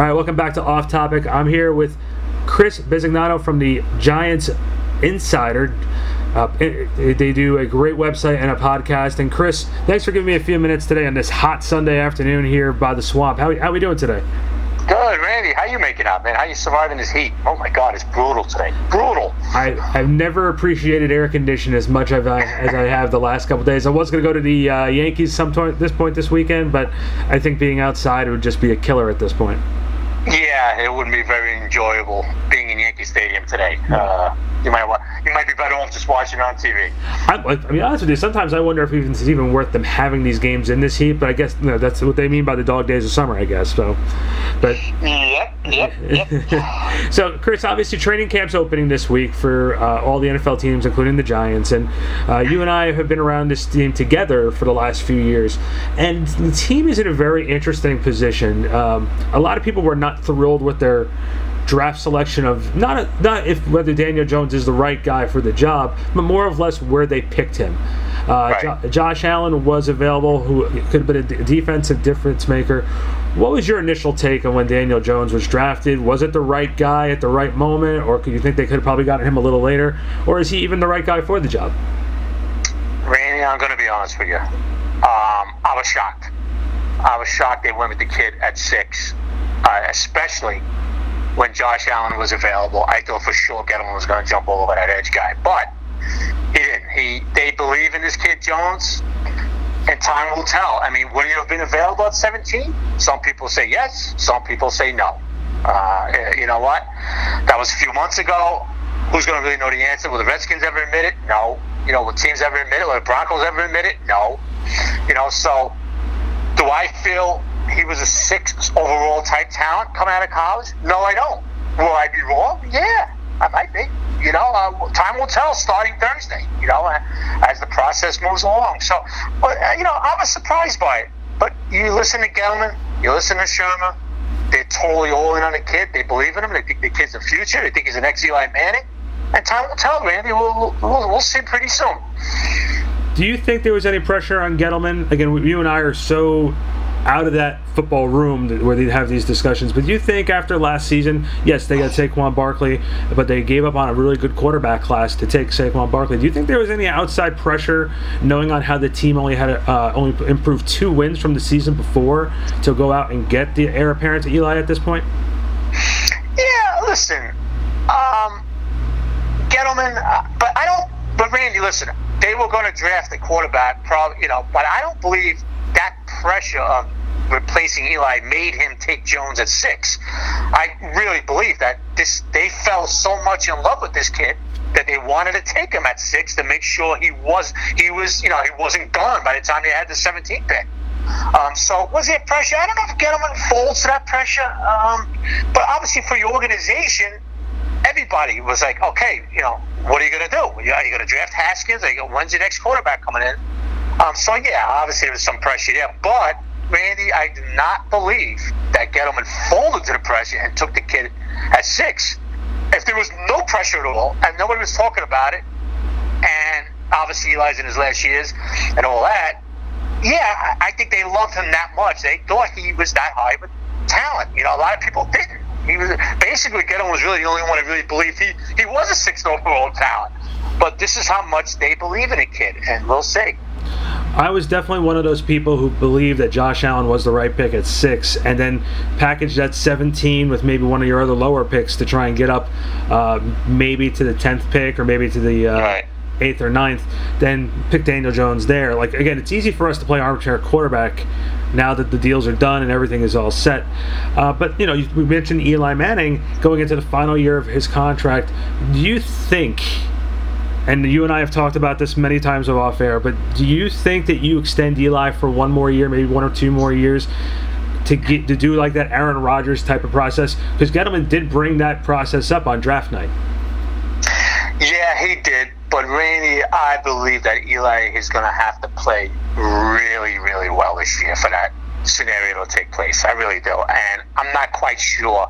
All right, welcome back to Off Topic. I'm here with Chris Bisignano from the Giants Insider. Uh, they do a great website and a podcast. And Chris, thanks for giving me a few minutes today on this hot Sunday afternoon here by the swamp. How how we doing today? Good, Randy. How you making out, man? How you surviving this heat? Oh my God, it's brutal today. Brutal. I, I've never appreciated air conditioning as much as I, as I have the last couple days. I was going to go to the uh, Yankees some this point this weekend, but I think being outside would just be a killer at this point. Yeah, it wouldn't be very enjoyable being in Yankee Stadium today. Uh, you might you might be better off just watching on TV. I, I mean, honest with you, sometimes I wonder if even, it's even worth them having these games in this heat. But I guess you know, that's what they mean by the dog days of summer. I guess so. But yep, yep, yep. so, Chris, obviously, training camp's opening this week for uh, all the NFL teams, including the Giants. And uh, you and I have been around this team together for the last few years, and the team is in a very interesting position. Um, a lot of people were not thrilled with their draft selection of not a, not if whether Daniel Jones is the right guy for the job, but more or less where they picked him. Uh, right. jo- Josh Allen was available, who could have been a d- defensive difference maker. What was your initial take on when Daniel Jones was drafted? Was it the right guy at the right moment, or could you think they could have probably gotten him a little later, or is he even the right guy for the job? Randy, I'm going to be honest with you. Um, I was shocked. I was shocked they went with the kid at six, uh, especially when Josh Allen was available, I thought for sure Gettleman was going to jump all over that edge guy, but he didn't. He they believe in this kid Jones, and time will tell. I mean, would he have been available at 17? Some people say yes. Some people say no. Uh, you know what? That was a few months ago. Who's going to really know the answer? Will the Redskins ever admit it? No. You know, will teams ever admit it? Will the Broncos ever admit it? No. You know, so do I feel he was a sixth overall type talent coming out of college? No, I don't. Will I be wrong? Yeah, I might be. You know, uh, time will tell starting Thursday, you know, uh, as the process moves along. So, uh, you know, I was surprised by it. But you listen to Gettleman, you listen to Shurmur, they're totally all in on the kid. They believe in him. They think the kid's the future. They think he's an ex Eli Manning. And time will tell, Randy. We'll, we'll, we'll see pretty soon. Do you think there was any pressure on Gettleman? Again, you and I are so out of that football room where they have these discussions. But you think after last season, yes, they got Saquon Barkley, but they gave up on a really good quarterback class to take Saquon Barkley. Do you think there was any outside pressure, knowing on how the team only had uh, only improved two wins from the season before, to go out and get the heir apparent to Eli at this point? Yeah, listen, um, uh, but I don't. But Randy, listen, they were going to draft a quarterback, probably, you know, but I don't believe that pressure of replacing Eli made him take Jones at six. I really believe that this they fell so much in love with this kid that they wanted to take him at six to make sure he was he was you know he wasn't gone by the time they had the 17th pick. Um, so was there pressure? I don't know if Gettleman folds to that pressure, um, but obviously for your organization, everybody was like, okay, you know, what are you going to do? Are you going to draft Haskins? Are you, when's your next quarterback coming in? Um, so yeah, obviously there was some pressure there, but Randy, I do not believe that Gettleman folded to the pressure and took the kid at six. If there was no pressure at all and nobody was talking about it, and obviously Eli's in his last years and all that, yeah, I think they loved him that much. They thought he was that high of a talent. You know, a lot of people didn't. He was basically Gettleman was really the only one who really believed he, he was a sixth overall talent. But this is how much they believe in a kid, and we'll see. I was definitely one of those people who believed that Josh Allen was the right pick at six, and then package that 17 with maybe one of your other lower picks to try and get up, uh, maybe to the 10th pick or maybe to the uh, right. eighth or ninth. Then pick Daniel Jones there. Like again, it's easy for us to play armchair quarterback now that the deals are done and everything is all set. Uh, but you know, we mentioned Eli Manning going into the final year of his contract. Do you think? And you and I have talked about this many times off air, but do you think that you extend Eli for one more year, maybe one or two more years, to get to do like that Aaron Rodgers type of process? Because Gettleman did bring that process up on draft night. Yeah, he did. But Randy, I believe that Eli is going to have to play really, really well this year for that scenario to take place. I really do, and I'm not quite sure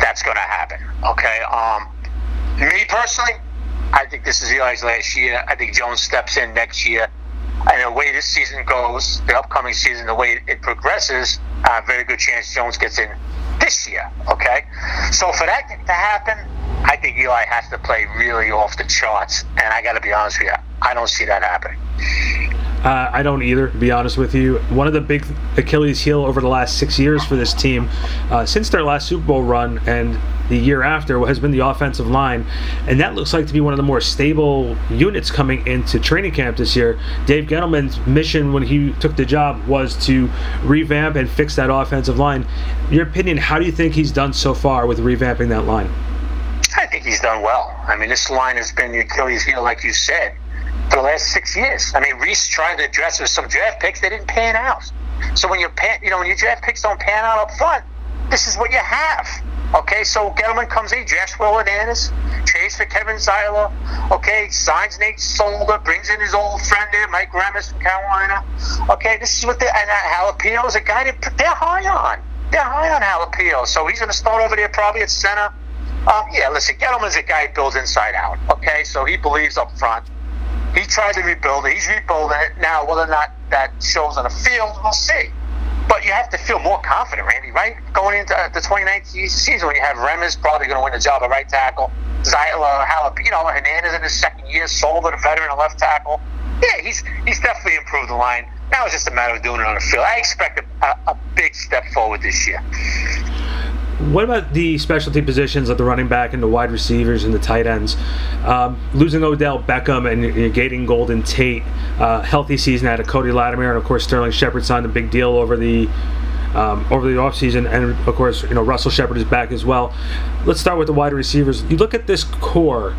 that's going to happen. Okay, um, me personally, I think this is Eli's last year. I think Jones steps in next year. And the way this season goes, the upcoming season, the way it progresses, uh, very good chance Jones gets in this year. Okay, so for that to happen, I think Eli has to play really off the charts, and I got to be honest with you, I don't see that happening. Uh, I don't either, to be honest with you. One of the big Achilles' heel over the last six years for this team, uh, since their last Super Bowl run and the year after, has been the offensive line, and that looks like to be one of the more stable units coming into training camp this year. Dave Gettleman's mission when he took the job was to revamp and fix that offensive line. In your opinion, how do you think he's done so far with revamping that line? I think he's done well. I mean, this line has been the Achilles' heel, like you said for the last six years. I mean, Reese tried to address with some draft picks, they didn't pan out. So when you pan, you know, when your draft picks don't pan out up front, this is what you have. Okay, so Gettleman comes in, drafts Will Hernandez, trades for Kevin Zeitler. Okay, signs Nate Solder, brings in his old friend there, Mike Remmers from Carolina. Okay, this is what they and uh, Halapio is a guy that they're high on. They're high on Halapio, so he's going to start over there probably at center. Um, yeah, listen, Gettleman's a guy builds inside out. Okay, so he believes up front. He tried to rebuild it. He's rebuilding it now. Whether or not that shows on the field, we'll see. But you have to feel more confident, Randy, right? Going into uh, the 2019 season when you have Remmers probably going to win the job at right tackle, you know, Hernandez in his second year, Solder, the veteran, a left tackle. Yeah, he's he's definitely improved the line. Now it's just a matter of doing it on the field. I expect a, a big step forward this year. What about the specialty positions of the running back and the wide receivers and the tight ends? Um, losing Odell Beckham and you're gating Golden Tate, uh, healthy season out of Cody Latimer, and of course Sterling Shepard signed a big deal over the um, over the offseason, and of course you know Russell Shepard is back as well. Let's start with the wide receivers. You look at this core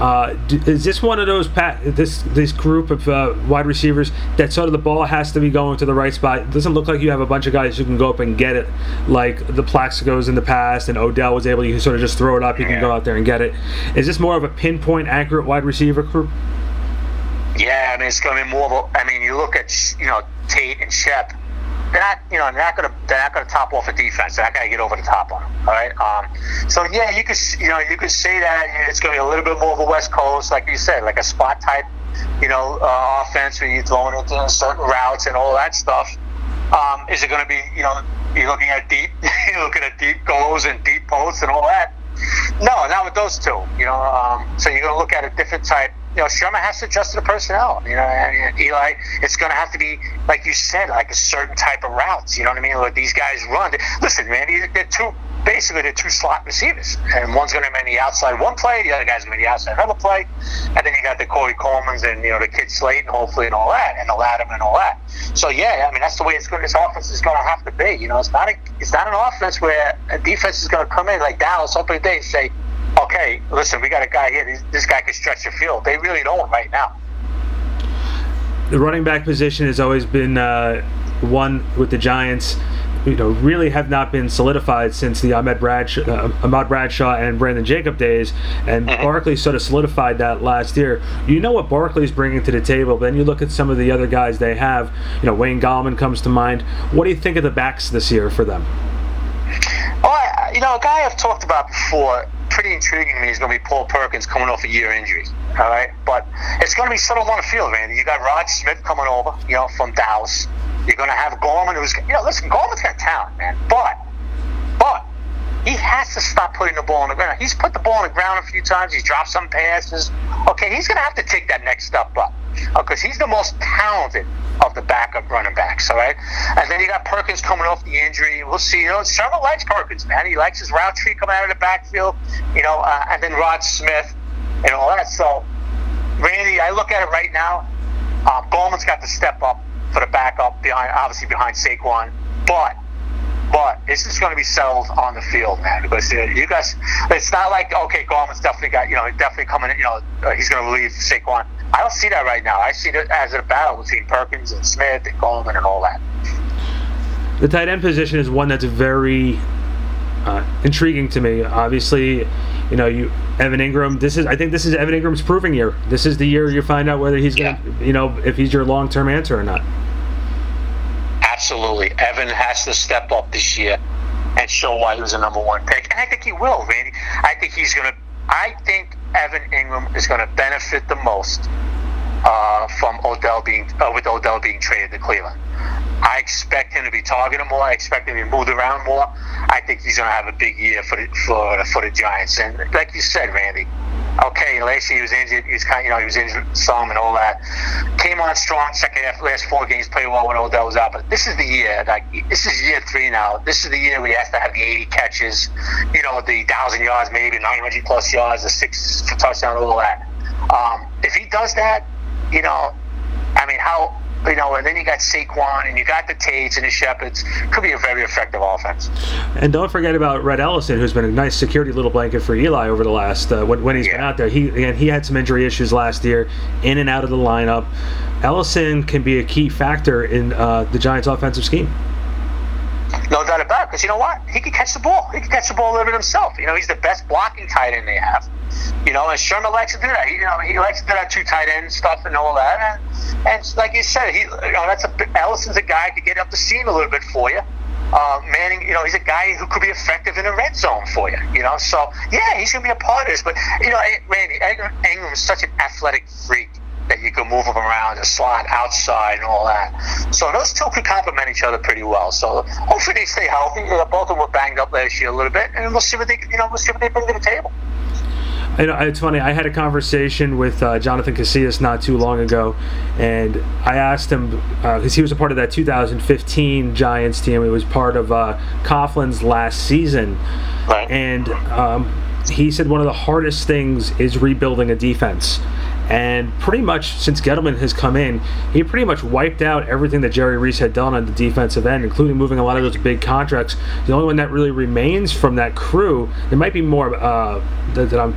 uh, is this one of those pat this this group of uh, wide receivers that sort of the ball has to be going to the right spot? It doesn't look like you have a bunch of guys who can go up and get it like the Plaxicos in the past, and Odell was able to sort of just throw it up. He can go out there and get it. Is this more of a pinpoint, accurate wide receiver group? Yeah, I mean it's going to be more. Of a, I mean, you look at you know Tate and Shep they're not, you know, they're not going to, they're not going to top off a defense. They're not going to get over the top on them. All right. Um, so yeah, you could, you know, you could say that it's going to be a little bit more of a West Coast, like you said, like a spot type, you know, uh, offense where you're throwing into certain routes and all that stuff. Um, is it going to be, you know, you're looking at deep, you're looking at deep goals and deep posts and all that. No, not with those two. You know, um, so you're going to look at a different type you know, Shurmur has to adjust to the personnel. You know, and Eli, it's going to have to be, like you said, like a certain type of routes. You know what I mean? Like these guys run. Listen, man, they're two, basically they're two slot receivers, and one's going to be the outside one play, the other guy's going to be the outside another play, and then you got the Corey Colemans and you know the kid Slayton, hopefully, and all that, and the Latimer and all that. So yeah, I mean that's the way it's going. This offense is going to have to be. You know, it's not a, it's not an offense where a defense is going to come in like Dallas opening day and say okay, listen, we got a guy here. This, this guy can stretch the field. They really don't right now. The running back position has always been uh, one with the Giants. You know, really have not been solidified since the Ahmad Bradshaw, uh, Ahmad Bradshaw and Brandon Jacob days, and mm-hmm. Barkley sort of solidified that last year. You know what Barkley's bringing to the table, but then you look at some of the other guys they have. You know, Wayne Gallman comes to mind. What do you think of the backs this year for them? Oh, I, you know, a guy I've talked about before pretty intriguing to me is going to be Paul Perkins coming off a year injury. All right, but it's going to be settled on the field, man. You got Rod Smith coming over, you know, from Dallas. You're going to have Gallman, who's, you know, listen, Gallman's got talent, man, but, but he has to stop putting the ball on the ground. He's put the ball on the ground a few times. He's dropped some passes. Okay, he's going to have to take that next step up because he's the most talented of the backup running backs. All right, and then you got Perkins coming off the injury. We'll see. You know, Shurmur likes Perkins, man. He likes his route tree coming out of the backfield. You know, uh, and then Rod Smith and all that. So, Randy, I look at it right now. Uh, Gallman's got to step up for the backup behind, obviously behind Saquon, but. But it's just going to be settled on the field, man. Because uh, you guys, it's not like okay, Gallman's definitely got you know definitely coming. You know, uh, he's going to leave Saquon I don't see that right now. I see it as a battle between Perkins and Smith and Coleman and all that. The tight end position is one that's very uh, intriguing to me. Obviously, you know, you Evan Engram. This is I think this is Evan Engram's proving year. This is the year you find out whether he's gonna, you know, if he's your long term answer or not. Absolutely, Evan has to step up this year and show why he was a number one pick, and I think he will, Randy. I think he's gonna. I think Evan Engram is going to benefit the most uh, from Odell being uh, with Odell being traded to Cleveland. I expect him to be targeted more. I expect him to be moved around more. I think he's going to have a big year for the for, for the Giants. And like you said, Randy, okay, last year he was injured. He was kind, of, you know, he was injured some and all that. Came on strong second half, last four games, played well when Odell was out. But this is the year. Like this is year three now. This is the year we have to have the 80 catches, you know, the thousand yards, maybe 900 plus yards, the six touchdown, all that. Um, if he does that, you know, I mean, how you know, and then you got Saquon and you got the Tates and the Shepards. Could be a very effective offense. And don't forget about Rhett Ellison, who's been a nice security little blanket for Eli over the last uh, when, when he's yeah. been out there. He again, he had some injury issues last year, in and out of the lineup. Ellison can be a key factor in uh, the Giants' offensive scheme. No doubt about it, because you know what? He can catch the ball. He can catch the ball a little bit himself. You know, he's the best blocking tight end they have. You know, and Shurmur likes to do that. He, you know, he likes to do that two tight end stuff and all that. And, and like you said, he, you know, that's a Ellison's a guy to get up the seam a little bit for you. Uh, Manning, you know, he's a guy who could be effective in the red zone for you. You know, so yeah, he's gonna be a part of this. But you know, Randy Engram is such an athletic freak that you can move them around and slide outside and all that. So those two could complement each other pretty well. So hopefully they stay healthy. Both of them were banged up last year a little bit, and we'll see what they, you know, we'll see what they bring to the table. You know, it's funny. I had a conversation with uh, Jonathan Casillas not too long ago, and I asked him because uh, he was a part of that 2015 Giants team. It was part of uh, Coughlin's last season, right. and um, he said one of the hardest things is rebuilding a defense. And pretty much since Gettleman has come in, he pretty much wiped out everything that Jerry Reese had done on the defensive end, including moving a lot of those big contracts. The only one that really remains from that crew, there might be more uh, that, that, I'm,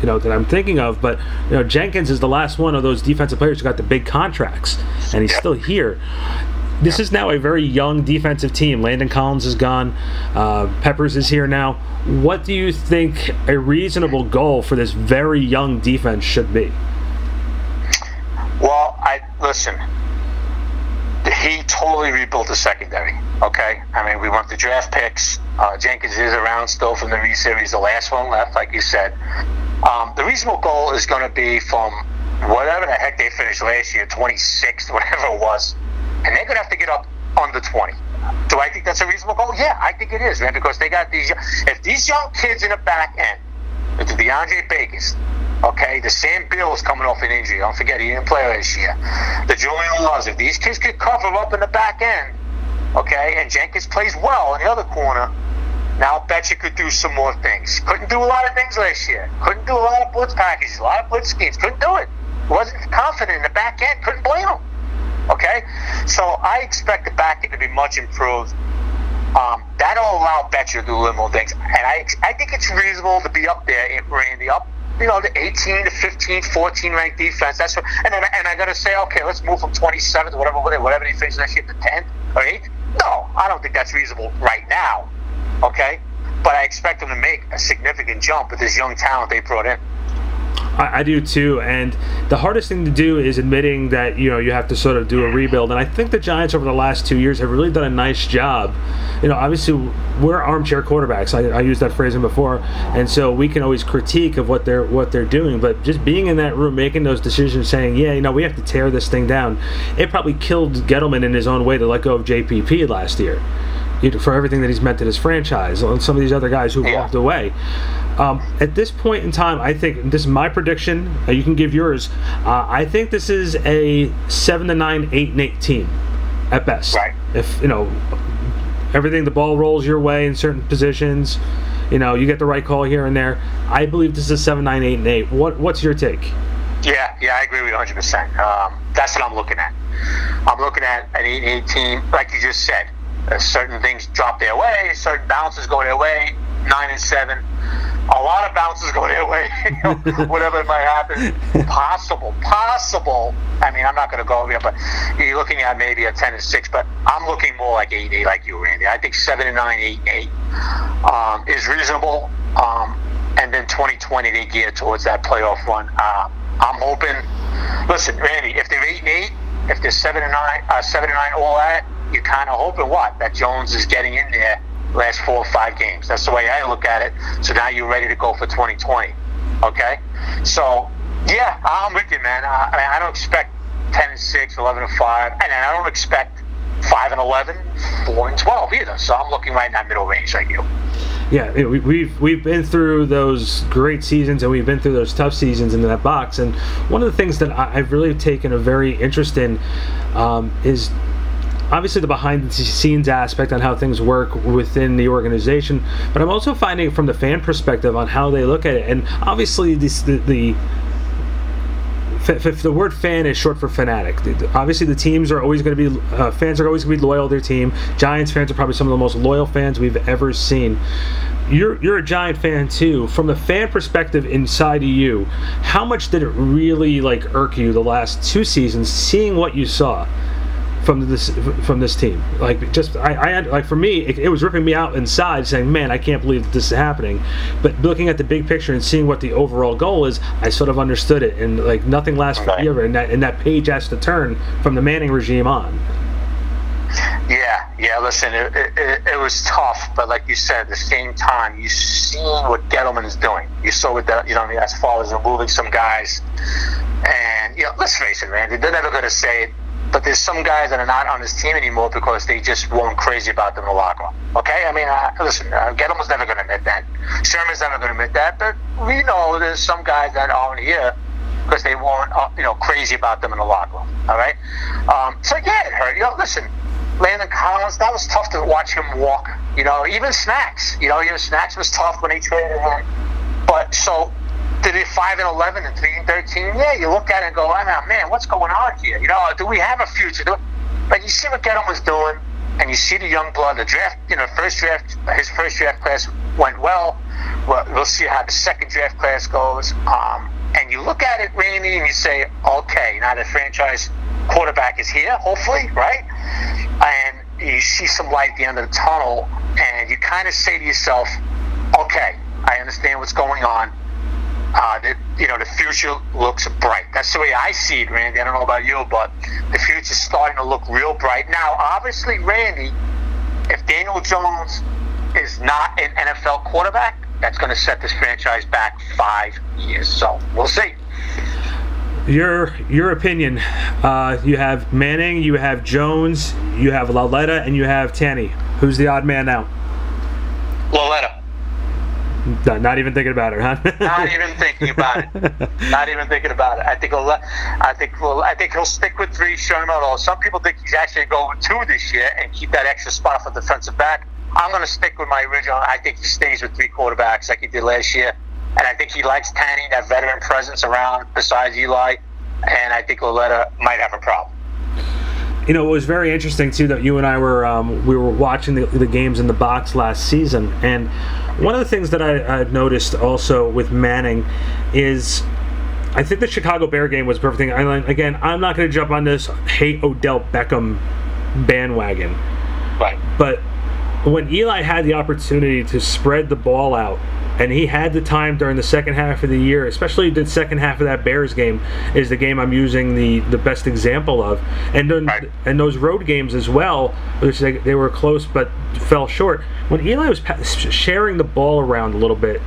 you know, that I'm thinking of, but you know, Jenkins is the last one of those defensive players who got the big contracts, and he's still here. This is now a very young defensive team. Landon Collins is gone. Uh, Peppers is here now. What do you think a reasonable goal for this very young defense should be? Listen. He totally rebuilt the secondary. Okay, I mean, we want the draft picks. Uh, Jenkins is around still from the re series, the last one left, like you said. Um, the reasonable goal is going to be from whatever the heck they finished last year, 26th, whatever it was, and they're going to have to get up under 20. Do I think that's a reasonable goal? Yeah, I think it is, man, because they got these. If these young kids in the back end, the DeAndre Bakers, Okay, the Sam Beal is coming off an injury. Don't forget, he didn't play last year. The Julian Loves, if these kids could cover up in the back end, okay, and Jenkins plays well in the other corner, now I bet you could do some more things. Couldn't do a lot of things last year. Couldn't do a lot of blitz packages, a lot of blitz schemes. Couldn't do it. Wasn't confident in the back end. Couldn't blame him. Okay, so I expect the back end to be much improved. Um, that'll allow Bettcher to do a little more things, and I I think it's reasonable to be up there, Randy, up you know, the 18 to 15, 14 ranked defense. That's what, and then and I got to say, okay, let's move from 27th, whatever, whatever he finishes next year, to 10 or 8th. No, I don't think that's reasonable right now. Okay, but I expect them to make a significant jump with this young talent they brought in. I, I, do too, and the hardest thing to do is admitting that you know you have to sort of do a rebuild. And I think the Giants over the last two years have really done a nice job. You know, obviously we're armchair quarterbacks. I, I used that phrasing before, and so we can always critique of what they're what they're doing. But just being in that room, making those decisions, saying, yeah, you know, we have to tear this thing down. It probably killed Gettleman in his own way to let go of JPP last year for everything that he's meant to this franchise. And some of these other guys who yeah. walked away. Um, at this point in time, I think this is my prediction. Uh, you can give yours. Uh, I think this is a seven to nine, eight and eight team at best. Right. If you know everything, the ball rolls your way in certain positions. You know, you get the right call here and there. I believe this is a seven, nine, eight, and eight. What What's your take? Yeah, yeah, I agree with you 100. Um, percent That's what I'm looking at. I'm looking at an 8 8 team, like you just said. Certain things drop their way, certain bounces go their way. Nine and seven, a lot of bounces go their way. whatever might happen, possible, possible. I mean, I'm not going to go over here, but you're looking at maybe a ten and six. But I'm looking more like eight eight, like you, Randy. I think seven and nine, eight and eight um, is reasonable. Um, and then 2020 they gear towards that playoff run. Uh, I'm hoping. Listen, Randy, if they're eight and eight, if they're seven and nine, uh, seven and nine, all that you're kind of hoping what that Jones is getting in there last four or five games. That's the way I look at it. So now you're ready to go for 2020. Okay, so Yeah, I'm with you, man. I, I mean, I don't expect 10 and 6, 11 and 5, and I don't expect 5 and 11, 4 and 12 either. So I'm looking right in that middle range like you. Yeah, we, we've we've been through those great seasons and we've been through those tough seasons in that box. And one of the things that I, have really taken a very interest in um, is obviously the behind the scenes aspect on how things work within the organization, but I'm also finding from the fan perspective on how they look at it. And obviously, this, the, the if the word fan is short for fanatic, obviously the teams are always going to be uh, fans are always going to be loyal to their team. Giants fans are probably some of the most loyal fans we've ever seen. You're you're a Giant fan too. From the fan perspective inside of you, how much did it really like irk you the last two seasons, seeing what you saw? From this from this team. Like just I, I like for me, it, it, was ripping me out inside, saying, "Man, I can't believe that this is happening." But looking at the big picture and seeing what the overall goal is, I sort of understood it. And like nothing lasts right. forever, and that and that page has to turn from the Manning regime on. Yeah, yeah. Listen, it, it, it, was tough, but like you said, at the same time, you see what Gettleman is doing. You saw what that, you know, as far as removing some guys, and you know, let's face it, man, they're never going to say it but there's some guys that are not on his team anymore because they just weren't crazy about them in the locker room. Okay, I mean, uh, listen, uh, Gettleman's never going to admit that. Shurmur's never going to admit that. But we know there's some guys that aren't here because they weren't, uh, you know, crazy about them in the locker room. All right. Um, so yeah, it hurt. You know, listen, Landon Collins, that was tough to watch him walk. You know, even Snacks. You know, even Snacks was tough when he traded him. But so did it five and eleven and three and thirteen? Yeah, you look at it and go, oh, man, what's going on here? You know, do we have a future? But you see what Gettleman's doing, and you see the young blood. The draft, you know, first draft, his first draft class went well. well we'll see how the second draft class goes. Um, and you look at it, Randy, and you say, okay, now the franchise quarterback is here, hopefully, right? And you see some light at the end of the tunnel, and you kind of say to yourself, okay, I understand what's going on uh, the, you know, the future looks bright. That's the way I see it, Randy. I don't know about you, but the future's starting to look real bright. Now, obviously, Randy, if Daniel Jones is not an NFL quarterback, that's going to set this franchise back five years. So we'll see. Your your opinion. Uh, you have Manning, you have Jones, you have Lauletta, and you have Tanney. Who's the odd man now? Lauletta. Not, not even thinking about it, huh? not even thinking about it. Not even thinking about it. I think he'll. I think he'll, I think he'll stick with three. Shurmur. Some people think he's actually going with two this year and keep that extra spot for the defensive back. I'm going to stick with my original. I think he stays with three quarterbacks like he did last year, and I think he likes Tanney, that veteran presence around besides Eli, and I think Lauletta might have a problem you know, it was very interesting too that you and I were um, we were watching the, the, games in the box last season, and one of the things that I, I noticed also with Manning is I think the Chicago Bear game was perfect thing. I, again, I'm not going to jump on this hate Odell Beckham bandwagon, right? But when Eli had the opportunity to spread the ball out and he had the time during the second half of the year, especially the second half of that Bears game, is the game I'm using the, the best example of, and then, right. and those road games as well, which they, they were close but fell short. When Eli was sharing the ball around a little bit,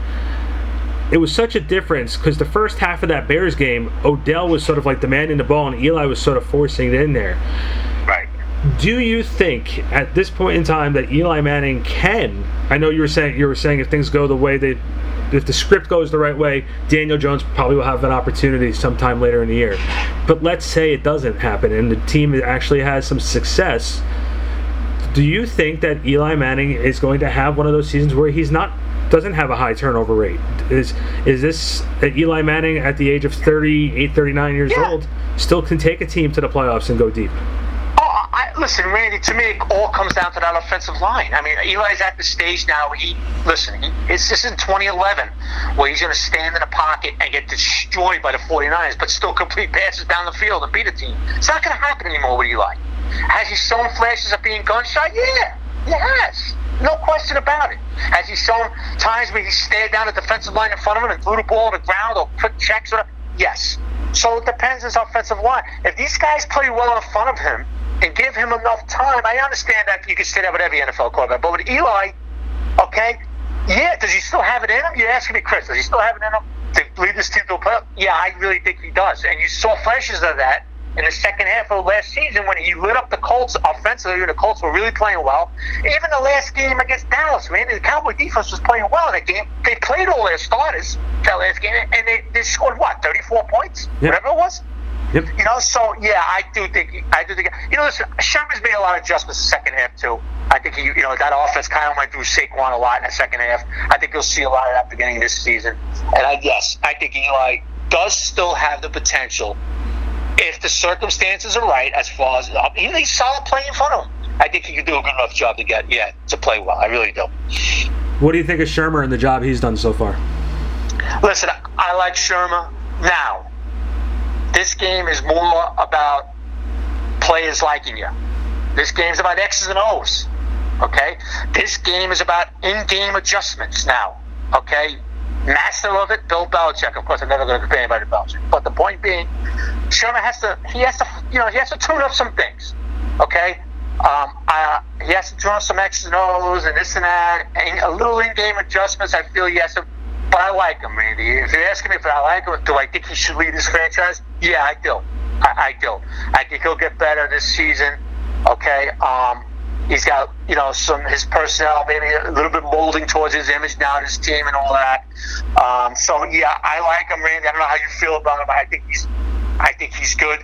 it was such a difference because the first half of that Bears game, Odell was sort of like demanding the ball, and Eli was sort of forcing it in there. Do you think at this point in time that Eli Manning can? I know you were saying you were saying if things go the way they, if the script goes the right way, Daniel Jones probably will have an opportunity sometime later in the year. But let's say it doesn't happen and the team actually has some success. Do you think that Eli Manning is going to have one of those seasons where he's not doesn't have a high turnover rate? Is is this Eli Manning at the age of 38, 39 years yeah. old still can take a team to the playoffs and go deep? I, listen, Randy. To me, it all comes down to that offensive line. I mean, Eli's at the stage now. He listen. He, it's this in 2011 where he's going to stand in the pocket and get destroyed by the 49ers, but still complete passes down the field and beat a team. It's not going to happen anymore with Eli. Has he shown flashes of being gunshot? Yeah, he has. No question about it. Has he shown times where he stared down the defensive line in front of him and threw the ball on the ground or quick checks? Or yes. So it depends on his offensive line. If these guys play well in front of him and give him enough time. I understand that you can say that with every NFL quarterback, but with Eli, okay, yeah, does he still have it in him? You're asking me, Chris, does he still have it in him to lead this team to a playoff? Yeah, I really think he does. And you saw flashes of that in the second half of last season when he lit up the Colts offensively. The Colts were really playing well. Even the last game against Dallas, man, the Cowboy defense was playing well in that game. They played all their starters that last game, and they, they scored what, 34 points? Yep. Whatever it was? Yep. You know, so yeah, I do think I do think you know. Listen, Shurmur's made a lot of adjustments in the second half too. I think he, you know, that offense kind of went through Saquon a lot in the second half. I think you'll see a lot of that beginning of this season. And I yes, I think Eli does still have the potential if the circumstances are right. As far as uh, he he's solid play in front of him, I think he could do a good enough job to get yeah to play well. I really do. What do you think of Shurmur and the job he's done so far? Listen, I like Shurmur now. This game is more about players liking you. This game's about X's and O's. Okay? This game is about in game adjustments now. Okay? Master of it, Bill Belichick. Of course, I'm never going to compare anybody to Belichick. But the point being, Shurmur has to, he has to, you know, he has to tune up some things. Okay? Um, I, he has to draw some X's and O's and this and that, and a little in game adjustments. I feel he has to but I like him, Randy. If you're asking me if I like him, do I think he should lead this franchise? Yeah, I do. I, I do. I think he'll get better this season. Okay. Um, he's got you know some his personnel maybe a little bit molding towards his image now, his team and all that. Um, so yeah, I like him, Randy. I don't know how you feel about him. I think he's I think he's good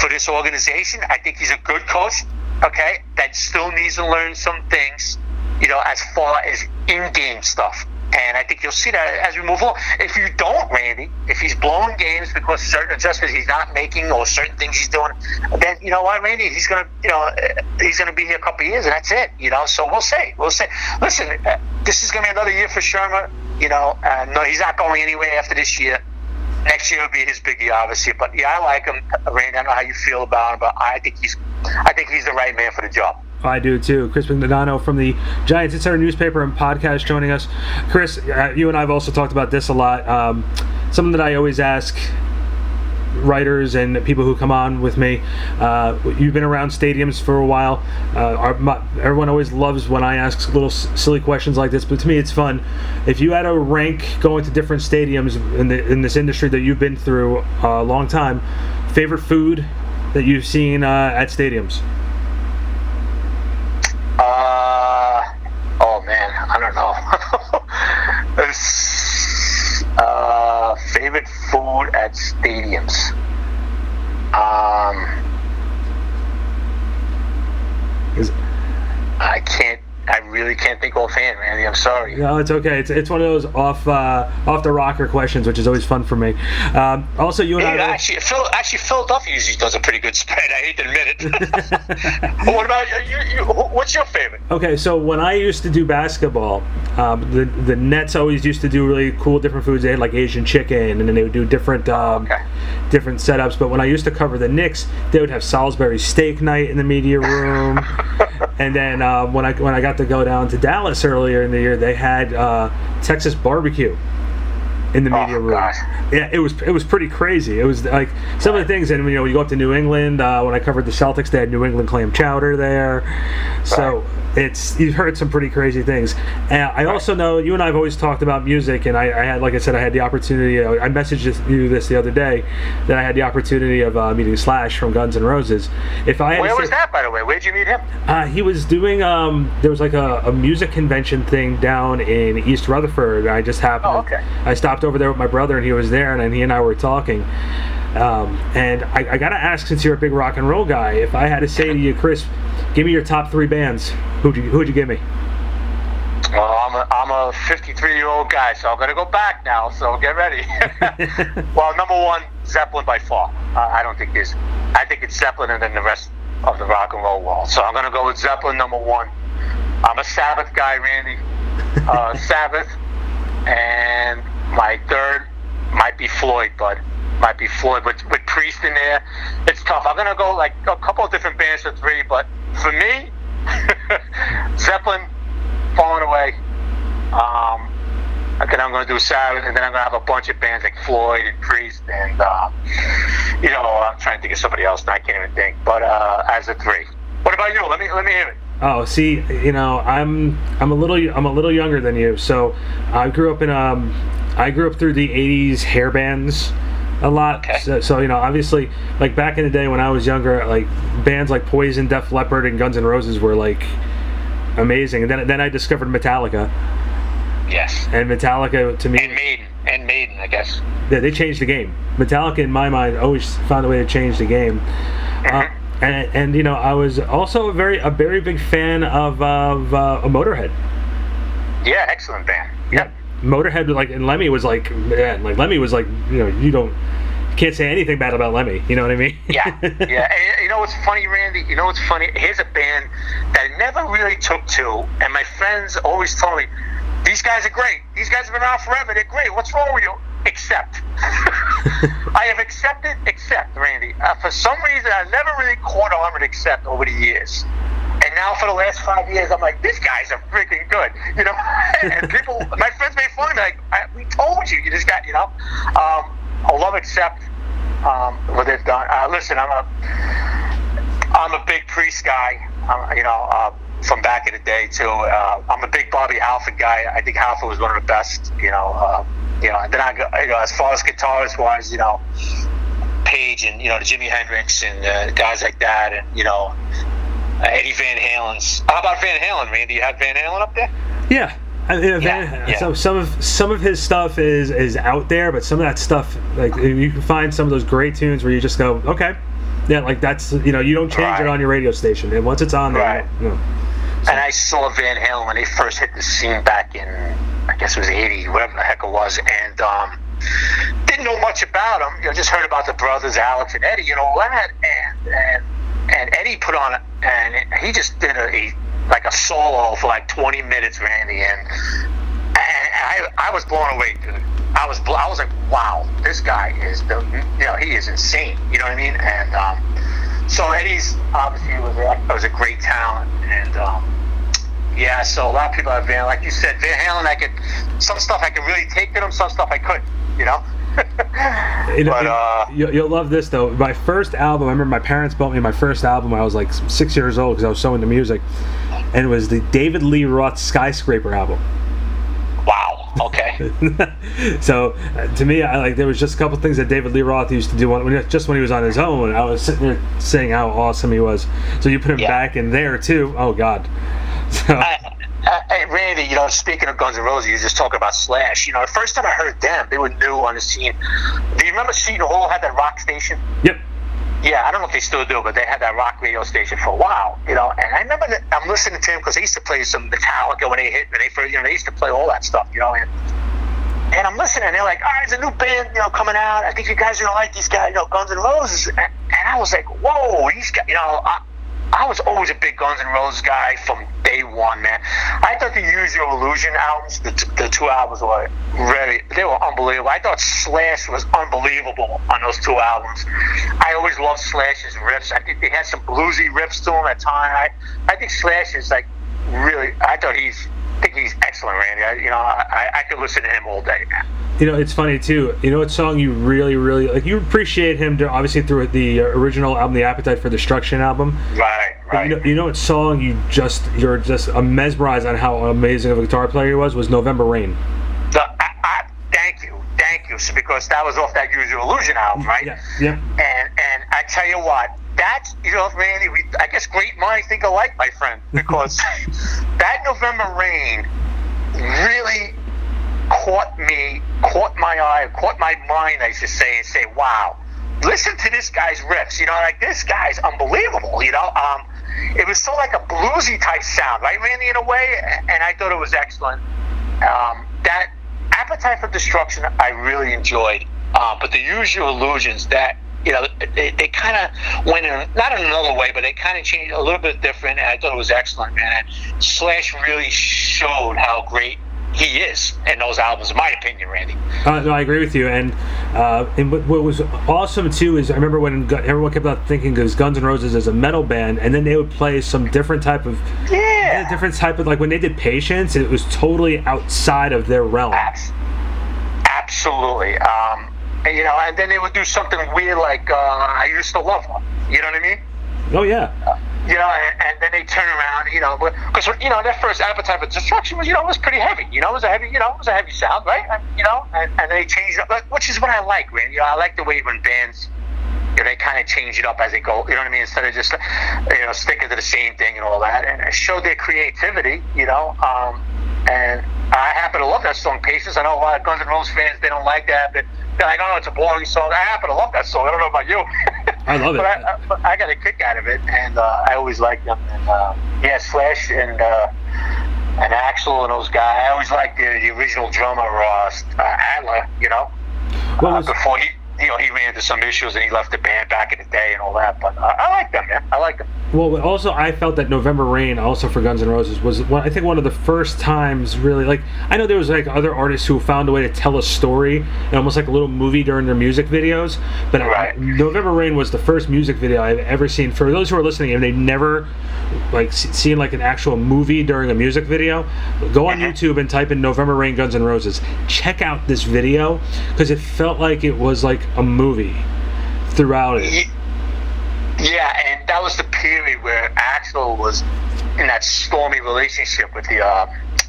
for this organization. I think he's a good coach. Okay, that still needs to learn some things. You know, as far as in-game stuff. And I think you'll see that as we move along. If you don't, Randy, if he's blowing games because certain adjustments he's not making or certain things he's doing, then you know what, Randy, he's gonna, you know, he's gonna be here a couple years and that's it. You know, so we'll see, we'll see. Listen, uh, this is gonna be another year for Shurmur. You know, and no, he's not going anywhere after this year. Next year will be his big year, obviously. But yeah, I like him, Randy. I don't know how you feel about him, but I think he's, I think he's the right man for the job. I do too. Chris Bisignano from the Giants Insider newspaper and podcast joining us. Chris, uh, you and I have also talked about this a lot. Um, something that I always ask writers and people who come on with me. Uh, you've been around stadiums for a while. Uh, our, my, everyone always loves when I ask little s- silly questions like this, but to me it's fun. If you had a rank going to different stadiums in, the, in this industry that you've been through a long time, favorite food that you've seen uh, at stadiums? Uh, oh man, I don't know. Uh, favorite food at stadiums. Um, Is, I can't. I really can't think offhand, Randy. I'm sorry. No, it's okay. It's, it's one of those off uh, off the rocker questions, which is always fun for me. Um, also, you and Hey, I. actually, Phil, actually, Philadelphia usually does a pretty good spread. I hate to admit it. what about you, you? What's your favorite? Okay, so when I used to do basketball, um, the the Nets always used to do really cool different foods. They had like Asian chicken, and then they would do different um, okay. different setups. But when I used to cover the Knicks, they would have Salisbury steak night in the media room. and then uh, when I when I got to go down to Dallas earlier in the year, they had uh, Texas barbecue in the media Oh, room. Yeah, it was it was pretty crazy. It was like some of the things, and you know, you go up to New England. Uh, when I covered the Celtics, they had New England clam chowder there. So it's you've heard some pretty crazy things. And I also know you and I have always talked about music, and I, I had, like I said, I had the opportunity. I messaged you this the other day that I had the opportunity of uh, meeting Slash from Guns N' Roses. If I Where say- was that, by the way? Where'd you meet him? uh, he was doing um, there was like a, a music convention thing down in East Rutherford. I just happened. Oh, okay. I stopped over there with my brother, and he was there, and then he and I were talking. Um, and I, I gotta ask, since you're a big rock and roll guy, if I had to say to you, Chris, give me your top three bands, who'd you who'd you give me? Well, I'm a, I'm a 53 year old guy, so I'm going to go back now, so get ready. well, number one, Zeppelin by far. Uh, I don't think there's, I think it's Zeppelin and then the rest of the rock and roll world. So I'm going to go with Zeppelin, number one. I'm a Sabbath guy, Randy. Uh, Sabbath. And my third might be Floyd, bud. Might be Floyd, with, with Priest in there. It's tough. I'm to go like a couple of different bands for three, but for me, Zeppelin, falling away. Um, then I'm to do Sabbath, and then I'm to have a bunch of bands like Floyd and Priest, and uh, you know, I'm trying to think of somebody else, and I can't even think. But uh, as a three, what about you? Let me let me hear it. Oh, see, you know, I'm I'm a little I'm a little younger than you. So I grew up in um I grew up through the '80s hair bands a lot. Okay. So, so, you know, obviously, like back in the day when I was younger, like bands like Poison, Def Leppard, and Guns N' Roses were like amazing. And then then I discovered Metallica, Yes. and Metallica to me And Maiden. And Maiden, I guess. they, they changed the game. Metallica, in my mind, always found a way to change the game. Uh, and, and you know, I was also a very a very big fan of of uh, Motorhead. Yeah, excellent band. Yep. Motorhead, like and Lemmy was like, man, like Lemmy was like, you know, you don't can't say anything bad about Lemmy. You know what I mean? Yeah, yeah. And you know what's funny, Randy? You know what's funny? Here's a band that I never really took to, and my friends always told me, "These guys are great. These guys have been around forever. They're great. What's wrong with you?" Except, I have accepted, except Randy. Uh, for some reason, I never really caught on with Accept over the years. And now for the last five years, I'm like, this guys a freaking good, you know. and people, my friends made fun of me, like, I, we told you, you just got, you know. Um, I love Accept um, what they've done. Uh, listen, I'm a, I'm a big priest guy, um, you know, uh, from back in the day too. Uh, I'm a big Bobby Halford guy. I think Halford was one of the best, you know. Uh, you know, and then I go, you know, as far as guitarist wise, you know, Page and you know, the Jimi Hendrix and uh, guys like that, and you know, Eddie Van Halen's. How about Van Halen, Randy? You had Van Halen up there? Yeah. I mean, Yeah, Van- yeah. So some of some of his stuff is is out there, but some of that stuff, like you can find some of those great tunes where you just go, okay, yeah, like that's you know you don't change Right. it on your radio station, and once it's on there, Right. you know, And I saw Van Halen when they first hit the scene back in, I guess it was 80, whatever the heck it was, and um, didn't know much about them. You know, just heard about the brothers, Alex and Eddie, and all that. And and, and Eddie put on, and he just did a, a like a solo for like 20 minutes, Randy, and, and I I was blown away, dude. I was I was like, wow, this guy is the you know he is insane. You know what I mean? And um, so Eddie's obviously was a, was a great talent, and um, yeah. So a lot of people have Van, like you said, Van Halen. I could some stuff I could really take to them, some stuff I couldn't. You know. But uh, you, you'll love this though. My first album, I remember my parents bought me my first album. when I was like six years old because I was so into music, and it was the David Lee Roth Skyscraper album. wow. Okay. so uh, to me, I like there was just a couple things that David Lee Roth used to do when, when just when he was on his own. I was sitting there saying how awesome he was. So you put him Yeah. back in there too. Oh God. So I, hey, Randy, you know, speaking of Guns N' Roses, you just talking about Slash. You know, the first time I heard them, they were new on the scene. Do you remember Seton Hall had that rock station? yep. Yeah, I don't know if they still do, but they had that rock radio station for a while, you know. And I remember that I'm listening to him because they used to play some Metallica when they hit, when they first, you know, they used to play all that stuff, you know. And, and I'm listening, and they're like, "All right, there's a new band, you know, coming out. I think you guys are gonna like these guys, you know, Guns N' Roses." And, and I was like, "Whoa, these guys!" You know, I, I was always a big Guns N' Roses guy from day one, man. I thought the Use Your Illusion albums, the, t- the two albums were really, they were unbelievable. I thought Slash was unbelievable on those two albums. I always loved Slash's riffs. I think they had some bluesy riffs to them at times. I, I think Slash is like really, I thought he's, think he's excellent, Randy. I, you know, I, I could listen to him all day. You know, it's funny too. You know what song you really, really like? You appreciate him to, obviously through the original album, the Appetite for Destruction album. Right, But right. You know, you know what song you just you're just mesmerized on how amazing of a guitar player he was was November Rain. The, I, I, thank you, thank you. Because that was off that Use Your Illusion album, right? Yeah. Yeah. And and I tell you what, that's you know, Randy, we I guess great minds think alike, my friend, because that November rain really caught me, caught my eye, caught my mind, I should say, and say, wow, listen to this guy's riffs. You know, like this guy's unbelievable. You know, um, it was so like a bluesy type sound, right, Randy, in a way, and I thought it was excellent. Um, that Appetite for Destruction, I really enjoyed, uh, but the Use Your Illusions, that you know, they, they kind of went in not in another way, but they kind of changed a little bit different, and I thought it was excellent, man. And Slash really showed how great he is in those albums, in my opinion, Randy. Uh, no, I agree with you. And uh, and what, what was awesome too is I remember when everyone kept on thinking because Guns N' Roses is a metal band, and then they would play some different type of Yeah. different type of like when they did Patience, it was totally outside of their realm. Abs- Absolutely. Um, and, you know, and then they would do something weird like uh, I used to love her. You know what I mean? Oh yeah. you know, and, and, then they turn around, you know, because you know their first appetite for destruction was, you know, was pretty heavy. You know, it was a heavy, you know, it was a heavy sound, right? And, you know, and, and they changed it up, which is what I like, man. You know, I like the way when bands, you know, they kind of change it up as they go. You know what I mean? Instead of just, you know, sticking to the same thing and all that, and it showed their creativity. You know, um, and I happen to love that song, Patience. I know a lot of Guns N' Roses fans they don't like that, but they're like, oh, it's a boring song. I happen to love that song. I don't know about you. I love it. but I, I, I, got a kick out of it, and uh, I always liked them. And uh, yeah, Slash and uh, and Axl and those guys. I always liked the, the original drummer, uh, Adler. You know, uh, was, before he you know, he ran into some issues and he left the band back in the day and all that. But uh, I like them, man. I like them. Well, also I felt that November Rain, also for Guns N' Roses, was one, I think one of the first times really like I know there was like other artists who found a way to tell a story, and almost like a little movie during their music videos. But right. I, November Rain was the first music video I've ever seen. For those who are listening and they've never like seen like an actual movie during a music video, go on mm-hmm. YouTube and type in November Rain Guns N' Roses. Check out this video because it felt like it was like a movie throughout it. Yeah, and that was the period where Axl was in that stormy relationship with the uh,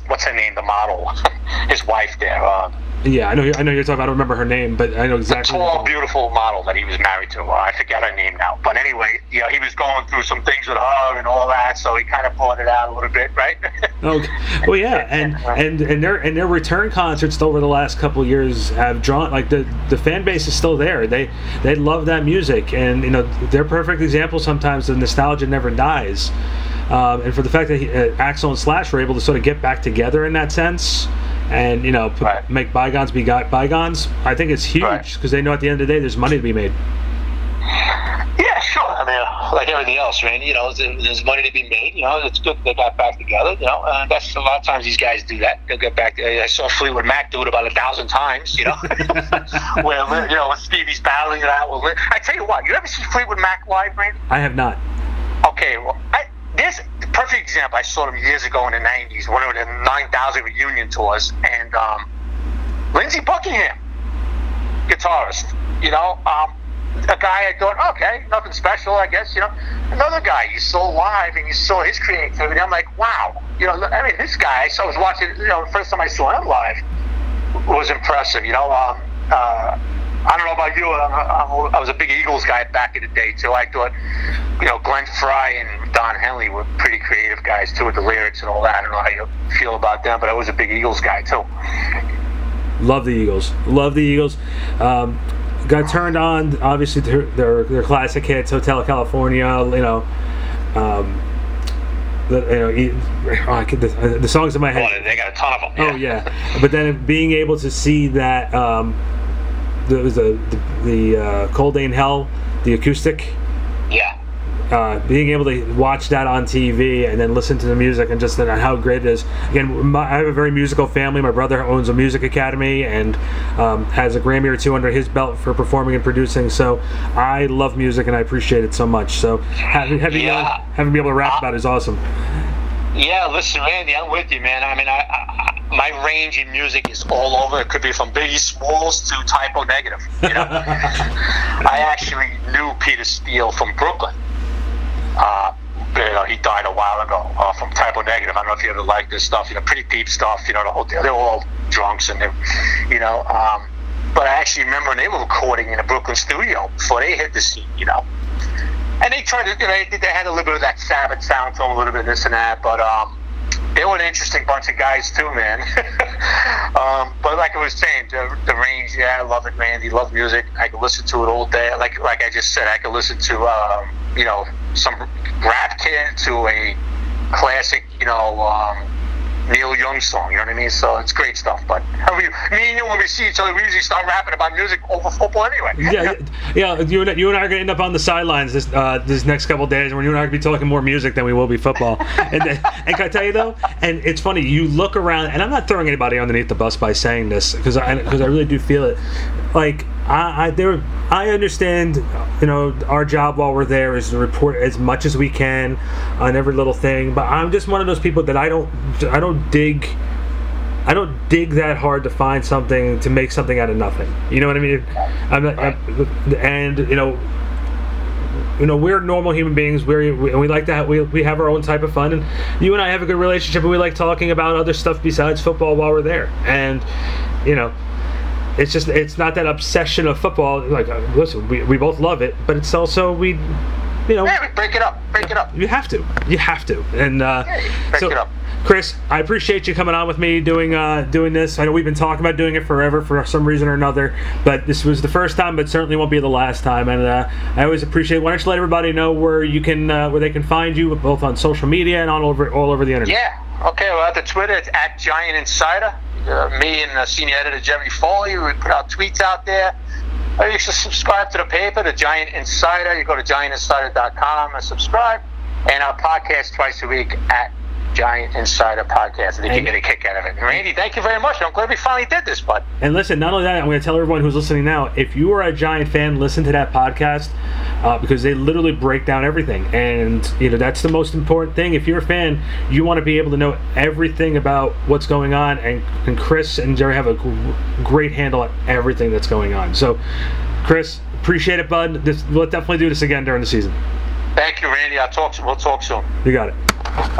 what's her name, the model, his wife there. Uh, yeah, I know. I know you're talking. About, I don't remember her name, but I know exactly. The tall, beautiful model that he was married to. I forget her name now. But anyway, you know, he was going through some things with her and all that, so he kind of brought it out a little bit, right? okay. Well, yeah, and and and their and their return concerts over the last couple years have drawn like the the fan base is still there. They they love that music, and you know they're perfect examples. Sometimes the nostalgia never dies. Um, and for the fact that he, uh, Axl and Slash were able to sort of get back together in that sense, and you know put, right. make bygones be bygones. I think it's huge because right. they know at the end of the day there's money to be made. Yeah, sure. I mean, like everything else, man. You know, there's money to be made. You know, it's good they got back together. You know, and that's a lot of times these guys do that. They'll get back. I saw Fleetwood Mac do it about a thousand times. You know, where you know Stevie's battling it out. I tell you what, you ever see Fleetwood Mac live, man? I have not. Okay, well, I, this perfect example. I saw them years ago in the '90s, one of the 9,000 reunion tours, and um, Lindsey Buckingham, guitarist. You know, um, a guy I thought, okay, nothing special, I guess. You know, another guy you saw live and you saw his creativity. I'm like, wow. You know, I mean, this guy. So I was watching. You know, the first time I saw him live was impressive. You know, um, uh, I don't know about you. i was a big Eagles guy back in the day too. I thought, you know, Glenn Frey and Don Henley were pretty creative guys too with the lyrics and all that. I don't know how you feel about them, but I was a big Eagles guy too. Love the Eagles. Love the Eagles. Um, got turned on, obviously, their, their, their classic hits, Hotel California. You know. Um, the, you know, oh, the, the, songs in my head. Oh, they got a ton of them. Yeah. Oh yeah, but then being able to see that um, the the the, the uh, Cold Ain't Hell, the acoustic. Yeah. Uh, being able to watch that on TV and then listen to the music and just how great it is. Again, my, I have a very musical family. My brother owns a music academy and um, has a Grammy or two under his belt for performing and producing. So I love music and I appreciate it so much. So having having, yeah. having be able to rap uh, about it is awesome. Yeah, listen, Randy, I'm with you, man. I mean, I, I, my range in music is all over. It could be from Biggie Smalls to Type O Negative. You know, I actually knew Peter Steele from Brooklyn. Uh, you know, he died a while ago uh, from Type O Negative. I don't know if you ever liked this stuff. You know, pretty deep stuff. You know, the whole they're all drunks and they, you know. Um, but I actually remember when they were recording in a Brooklyn studio before they hit the scene. You know, and they tried to, you know, they had a little bit of that Sabbath sound to them, a little bit of this and that, but um, they were an interesting bunch of guys too, man. um, but like I was saying, the, the range, yeah, I love it, Randy. Love music. I could listen to it all day. Like like I just said, I could listen to um, you know some rap kid to a classic, you know. Um, Neil Young song. You know what I mean? So it's great stuff. But me and you, when we see each other, we usually start rapping about music over football anyway. yeah, yeah. You and, you and I are going to end up on the sidelines this uh, this next couple days, where you and I are going to be talking more music than we will be football. and, and can I tell you though? And it's funny. You look around, and I'm not throwing anybody underneath the bus by saying this because I because I really do feel it. Like I, I there I understand you know our job while we're there is to report as much as we can on every little thing but I'm just one of those people that I don't I don't dig I don't dig that hard to find something to make something out of nothing you know what I mean I'm, I'm and you know you know we're normal human beings. We're, we we like to we we have our own type of fun, and you and I have a good relationship, and we like talking about other stuff besides football while we're there. And you know, it's just it's not that obsession of football. Like, uh, listen, we, we both love it, but it's also we, you know, Yeah, we break it up. Break it up. you have to, you have to. And uh, Yeah, break so, it up. Chris, I appreciate you coming on with me doing uh, doing this. I know we've been talking about doing it forever for some reason or another, but this was the first time, but certainly won't be the last time. And uh, I always appreciate. Why don't you let everybody know where you can uh, where they can find you, both on social media and all over all over the internet. Yeah. Okay. Well, at the Twitter, it's at Giant Insider. Uh, me and uh, senior editor Jerry Foley, we put out tweets out there. Uh, you should subscribe to the paper, the Giant Insider. You go to giantinsider.com and subscribe. And our podcast twice a week at Giant Insider Podcast. I think you get a kick out of it. Randy, thank you very much. I'm glad we finally did this, bud. And listen, not only that, I'm going to tell everyone who's listening now: if you are a Giant fan, listen to that podcast uh, because they literally break down everything, and you know that's the most important thing. If you're a fan, you want to be able to know everything about what's going on, and, and Chris and Jerry have a gr- great handle on everything that's going on. So, Chris, appreciate it, bud. This, we'll definitely do this again during the season. Thank you, Randy. I'll talk. We'll talk soon. You got it.